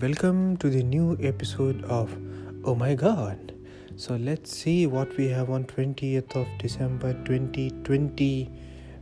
welcome to the new episode of Oh My God. So let's see what we have on 20th of December 2020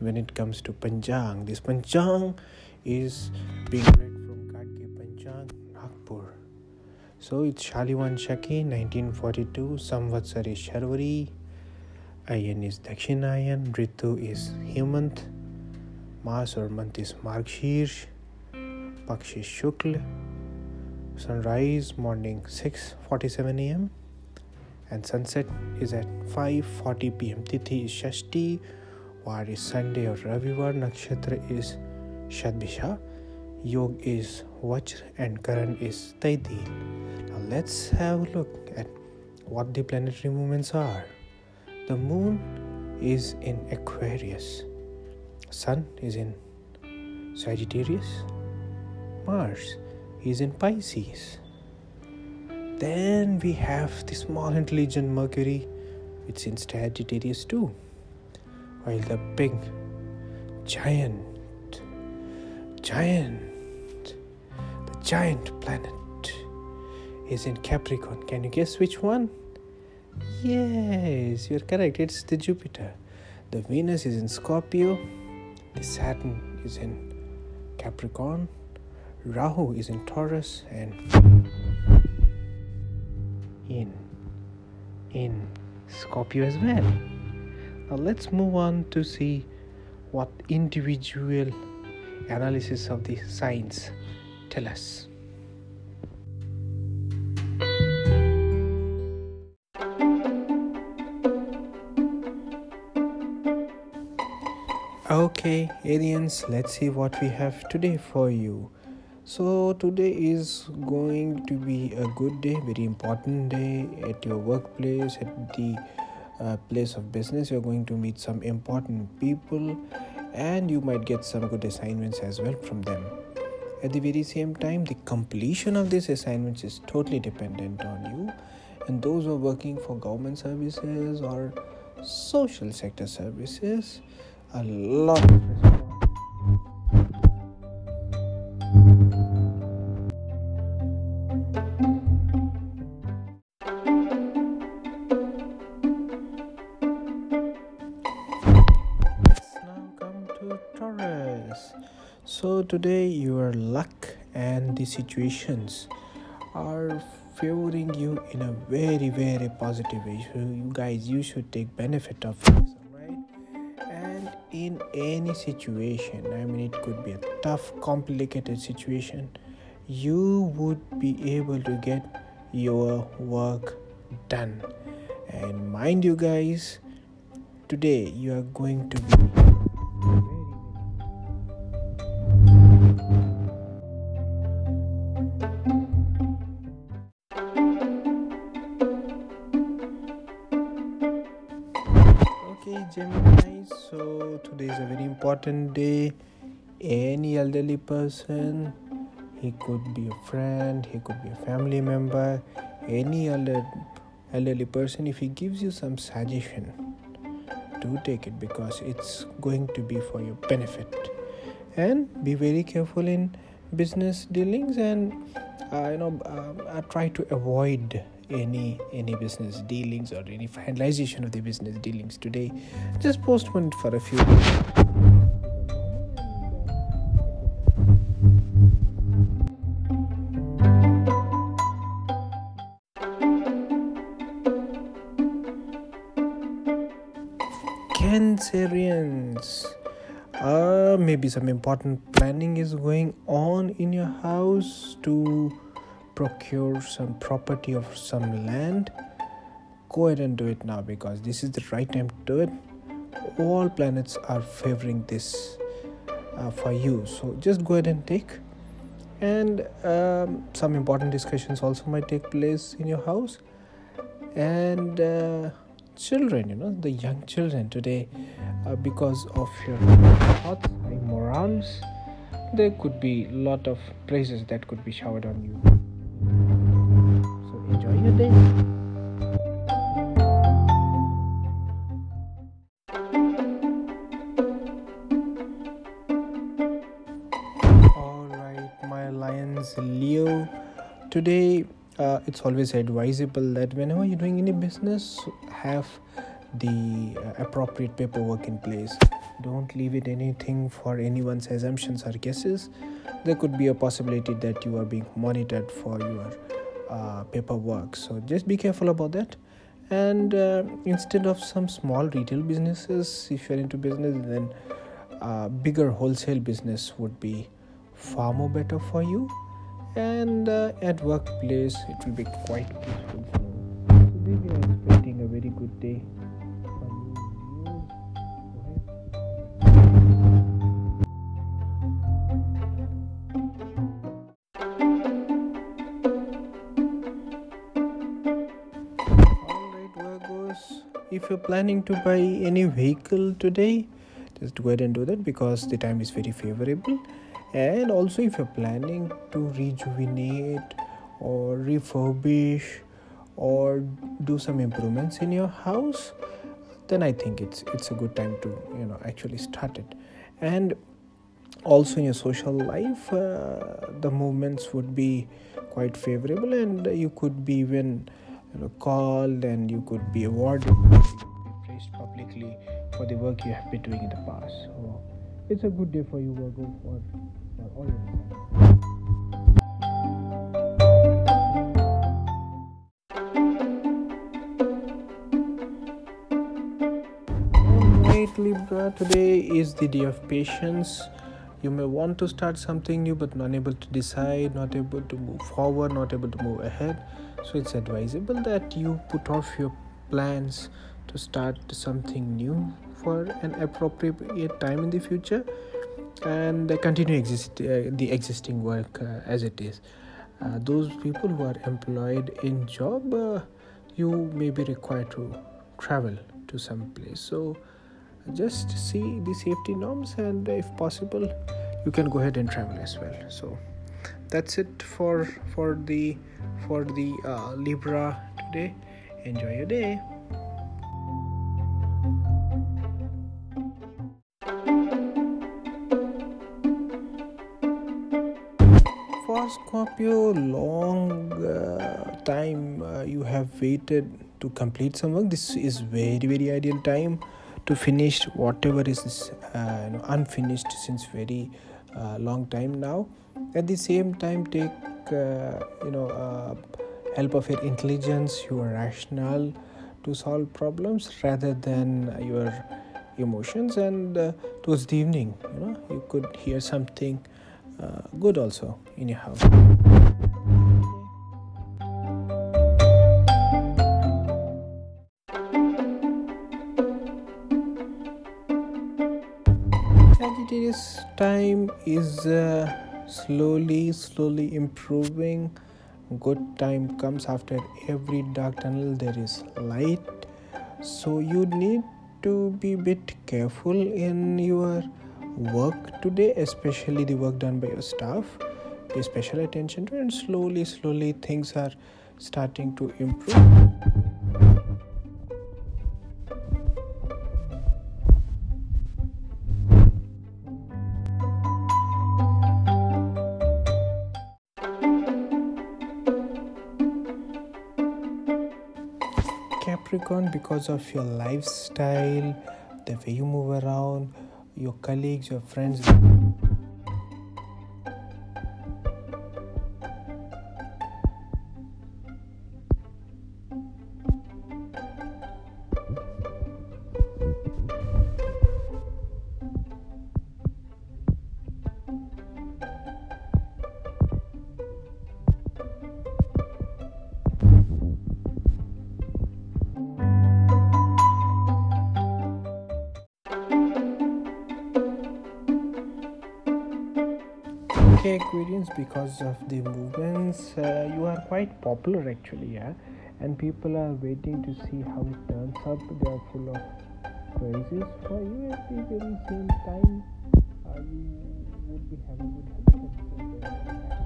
when it comes to Panchang. This Panchang is being read from Gadge Panchang, Nagpur. So it's Shaliwan Shaki 1942, Samvatsari Sharvari, Ayan is Dakshinayan, Ritu is Hemant, Mas or month is Margshirsh, Paksh is Shukla, sunrise morning 6:47 a.m. and sunset is at 5:40 p.m. Tithi is Shashti, Var is Sunday or Ravivar, Nakshatra is Shadbisha, Yog is Vajra and Karan is Taidil. Now let's have a look at what the planetary movements are. The moon is in Aquarius. Sun is in Sagittarius. Mars is in Pisces. Then we have the small intelligent Mercury, it's in Sagittarius too. While the big giant, giant, the giant planet is in Capricorn. Can you guess which one? Yes, you're correct. It's the Jupiter. The Venus is in Scorpio. The Saturn is in Capricorn. Rahu is in Taurus and in in Scorpio as well. Now let's move on to see what individual analysis of the signs tell us. Okay, aliens, let's see what we have today for you. So, today is going to be a good day, very important day at your workplace, at the uh, place of business. You're going to meet some important people, and you might get some good assignments as well from them. At the very same time, the completion of these assignments is totally dependent on you, and those who are working for government services or social sector services a lot So today your luck and the situations are favoring you in a very very positive way. So you guys you should take benefit of this? And in any situation i mean it could be a tough complicated situation you would be able to get your work done and mind you guys today you are going to be gemini. So today is a very important day. Any elderly person he could be a friend he could be a family member. Any elder, elderly person if he gives you some suggestion do take it because it's going to be for your benefit. And be very careful in business dealings and uh, you know uh, try to avoid any any business dealings or any finalization of the business dealings today just postpone it for a few days Cancerians. Uh, maybe some important planning is going on in your house to procure some property of some land go ahead and do it now because this is the right time to do it. All planets are favoring this uh, for you. So just go ahead and take. And um, some important discussions also might take place in your house. And uh, children you know the young children today uh, because of your thoughts morals there could be a lot of praises that could be showered on you Alright, my lions, Leo. today uh, it's always advisable that whenever you're doing any business have the uh, appropriate paperwork in place. Don't leave it anything for anyone's assumptions or guesses. There could be a possibility that you are being monitored for your uh, paperwork. So just be careful about that. And uh, instead of some small retail businesses if you're into business then uh, bigger wholesale business would be far more better for you. And uh, at workplace it will be quite peaceful so today we are expecting a very good day if you're planning to buy any vehicle today just go ahead and do that because the time is very favorable. And also if you're planning to rejuvenate or refurbish or do some improvements in your house then i think it's it's a good time to you know actually start it. And also in your social life uh, the movements would be quite favorable and you could be even you know, called and you could be awarded you praised publicly for the work you have been doing in the past. So it's a good day for you Virgo for, for all your Alright Libra, today is the day of patience you may want to start something new but not able to decide not able to move forward not able to move ahead. So it's advisable that you put off your plans to start something new for an appropriate time in the future and continue exist, uh, the existing work uh, as it is. Uh, those people who are employed in job uh, you may be required to travel to some place. So just see the safety norms and if possible you can go ahead and travel as well. So that's it for for the for the uh, libra today. Enjoy your day. For scorpio long uh, time uh, you have waited to complete some work. This is very very ideal time to finish whatever is uh, you know, unfinished since very uh, long time now. At the same time take uh, you know uh, help of your intelligence your rational to solve problems rather than your emotions. And uh, towards the evening you know you could hear something uh, good also in your house Sagittarius time is uh, slowly, slowly improving. Good time comes after every dark tunnel, there is light. So, you need to be a bit careful in your work today, especially the work done by your staff. Pay special attention to it, and slowly, slowly, things are starting to improve. Capricorn, because of your lifestyle, the way you move around, your colleagues, your friends. Aquarians because of the movements uh, you are quite popular actually yeah? And people are waiting to see how it turns up. They are full of praises for you at the very same time. Uh, you would be having good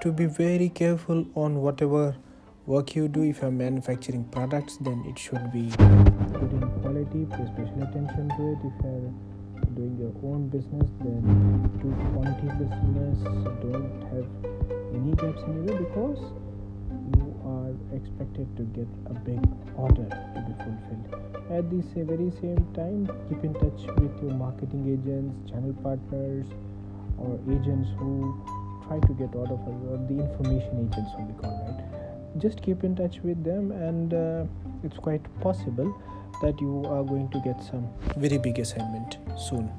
to be very careful on whatever work you do. If you're manufacturing products then it should be good in quality. Pay special attention to it. If you're doing your own business then do quality business. Don't have any gaps in anywhere because you are expected to get a big order to be fulfilled. At the very same time keep in touch with your marketing agents channel partners or agents who try to get order for you or the information agents will be called right? Just keep in touch with them and uh, it's quite possible that you are going to get some very big assignment soon